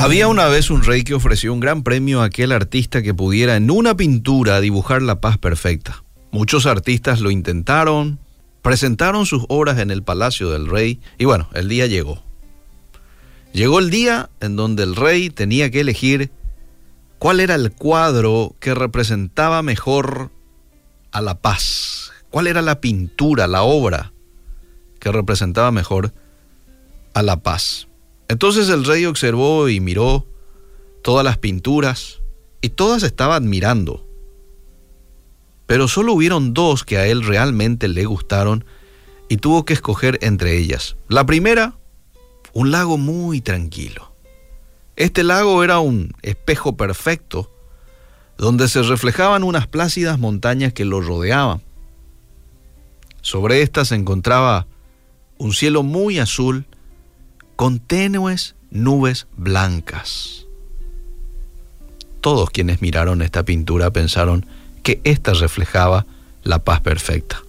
Había una vez un rey que ofreció un gran premio a aquel artista que pudiera en una pintura dibujar la paz perfecta. Muchos artistas lo intentaron, presentaron sus obras en el palacio del rey y bueno, el día llegó. Llegó el día en donde el rey tenía que elegir cuál era el cuadro que representaba mejor a la paz, cuál era la pintura, la obra que representaba mejor a la paz. Entonces el rey observó y miró todas las pinturas y todas estaba admirando. Pero solo hubieron dos que a él realmente le gustaron y tuvo que escoger entre ellas. La primera, un lago muy tranquilo. Este lago era un espejo perfecto donde se reflejaban unas plácidas montañas que lo rodeaban. Sobre estas se encontraba un cielo muy azul con tenues nubes blancas. Todos quienes miraron esta pintura pensaron que ésta reflejaba la paz perfecta.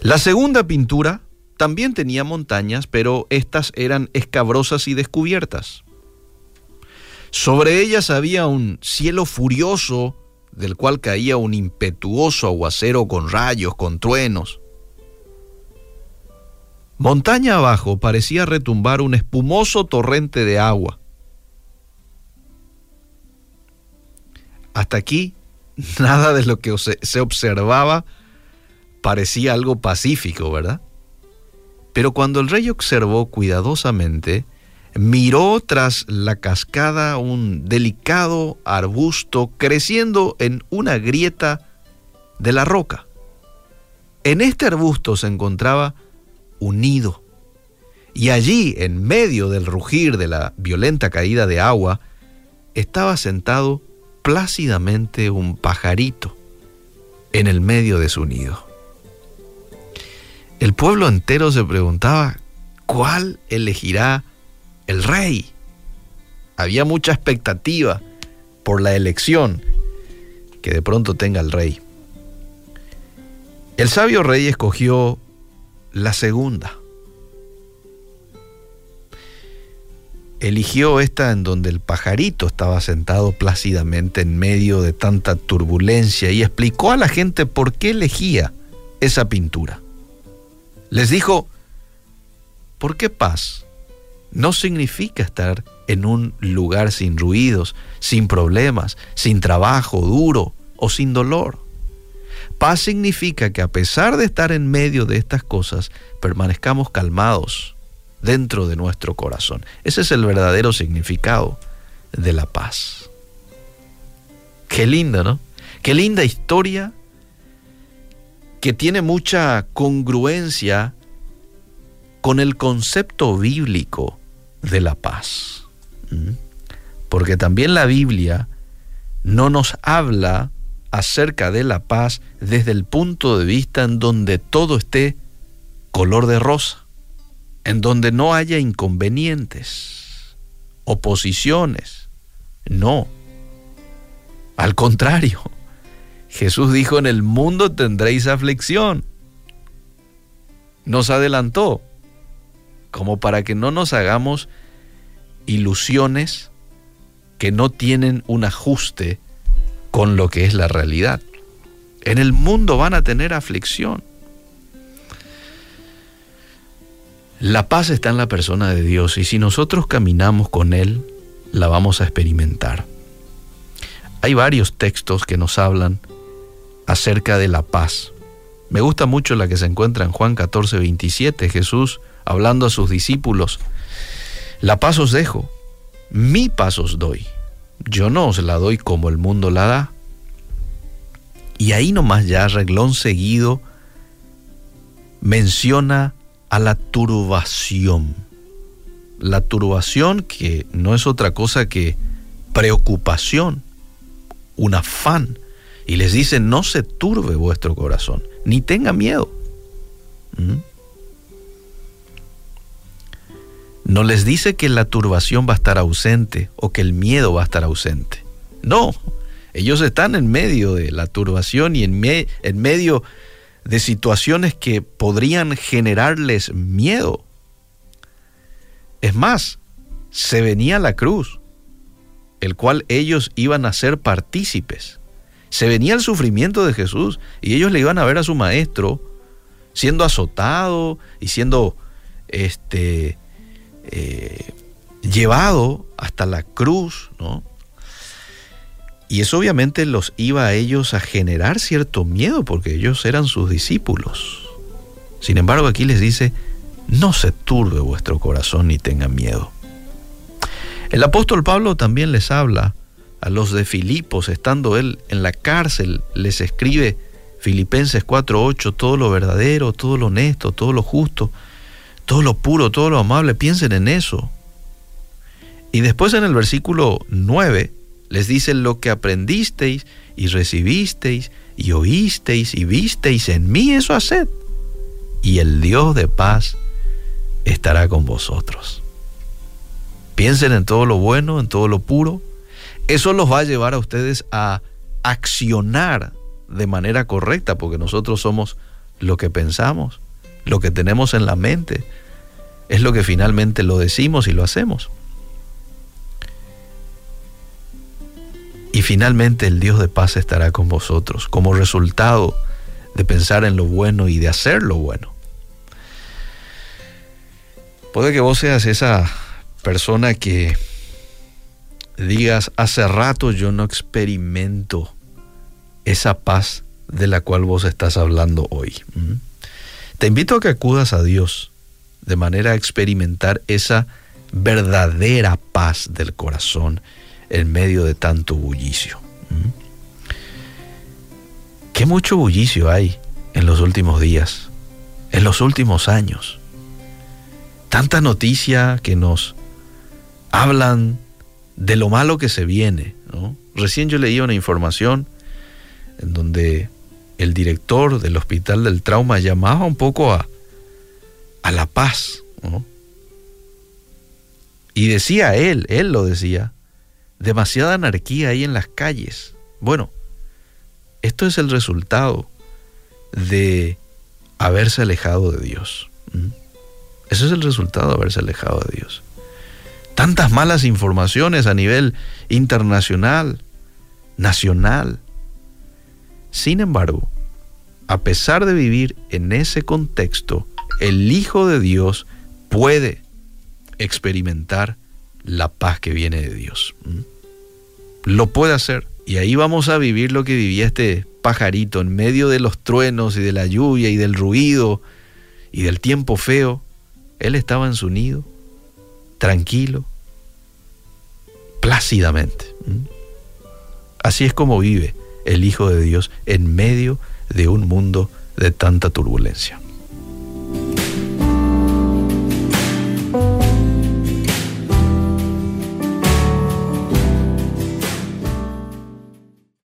La segunda pintura también tenía montañas, pero estas eran escabrosas y descubiertas. Sobre ellas había un cielo furioso del cual caía un impetuoso aguacero con rayos, con truenos. Montaña abajo parecía retumbar un espumoso torrente de agua. Hasta aquí, nada de lo que se observaba parecía algo pacífico, ¿verdad? Pero cuando el rey observó cuidadosamente, miró tras la cascada un delicado arbusto creciendo en una grieta de la roca. En este arbusto se encontraba unido. Y allí, en medio del rugir de la violenta caída de agua, estaba sentado plácidamente un pajarito en el medio de su nido. El pueblo entero se preguntaba, ¿cuál elegirá el rey? Había mucha expectativa por la elección que de pronto tenga el rey. El sabio rey escogió la segunda. Eligió esta en donde el pajarito estaba sentado plácidamente en medio de tanta turbulencia y explicó a la gente por qué elegía esa pintura. Les dijo, ¿por qué paz no significa estar en un lugar sin ruidos, sin problemas, sin trabajo duro o sin dolor? Paz significa que a pesar de estar en medio de estas cosas, permanezcamos calmados dentro de nuestro corazón. Ese es el verdadero significado de la paz. Qué linda, ¿no? Qué linda historia que tiene mucha congruencia con el concepto bíblico de la paz. ¿Mm? Porque también la Biblia no nos habla acerca de la paz desde el punto de vista en donde todo esté color de rosa, en donde no haya inconvenientes, oposiciones. No. Al contrario, Jesús dijo, en el mundo tendréis aflicción. Nos adelantó, como para que no nos hagamos ilusiones que no tienen un ajuste con lo que es la realidad. En el mundo van a tener aflicción. La paz está en la persona de Dios y si nosotros caminamos con Él, la vamos a experimentar. Hay varios textos que nos hablan acerca de la paz. Me gusta mucho la que se encuentra en Juan 14, 27, Jesús hablando a sus discípulos, la paz os dejo, mi paz os doy yo no os la doy como el mundo la da. Y ahí nomás ya reglón seguido menciona a la turbación. La turbación que no es otra cosa que preocupación, un afán. Y les dice, no se turbe vuestro corazón, ni tenga miedo. ¿Mm? No les dice que la turbación va a estar ausente o que el miedo va a estar ausente. No, ellos están en medio de la turbación y en, en medio de situaciones que podrían generarles miedo. Es más, se venía la cruz, el cual ellos iban a ser partícipes. Se venía el sufrimiento de Jesús y ellos le iban a ver a su maestro siendo azotado y siendo este, eh, llevado hasta la cruz, ¿no? Y eso obviamente los iba a ellos a generar cierto miedo porque ellos eran sus discípulos. Sin embargo, aquí les dice, no se turbe vuestro corazón ni tenga miedo. El apóstol Pablo también les habla a los de Filipos, estando él en la cárcel, les escribe Filipenses 4:8, todo lo verdadero, todo lo honesto, todo lo justo, todo lo puro, todo lo amable, piensen en eso. Y después en el versículo 9 les dice lo que aprendisteis y recibisteis y oísteis y visteis en mí, eso haced. Y el Dios de paz estará con vosotros. Piensen en todo lo bueno, en todo lo puro. Eso los va a llevar a ustedes a accionar de manera correcta, porque nosotros somos lo que pensamos, lo que tenemos en la mente, es lo que finalmente lo decimos y lo hacemos. Y finalmente el Dios de paz estará con vosotros como resultado de pensar en lo bueno y de hacer lo bueno. Puede que vos seas esa persona que digas, hace rato yo no experimento esa paz de la cual vos estás hablando hoy. Te invito a que acudas a Dios de manera a experimentar esa verdadera paz del corazón en medio de tanto bullicio. Qué mucho bullicio hay en los últimos días, en los últimos años. Tanta noticia que nos hablan de lo malo que se viene. Recién yo leí una información en donde el director del Hospital del Trauma llamaba un poco a, a la paz. Y decía él, él lo decía, demasiada anarquía ahí en las calles. Bueno, esto es el resultado de haberse alejado de Dios. Eso es el resultado de haberse alejado de Dios tantas malas informaciones a nivel internacional, nacional. Sin embargo, a pesar de vivir en ese contexto, el Hijo de Dios puede experimentar la paz que viene de Dios. Lo puede hacer. Y ahí vamos a vivir lo que vivía este pajarito en medio de los truenos y de la lluvia y del ruido y del tiempo feo. Él estaba en su nido tranquilo, plácidamente. Así es como vive el Hijo de Dios en medio de un mundo de tanta turbulencia.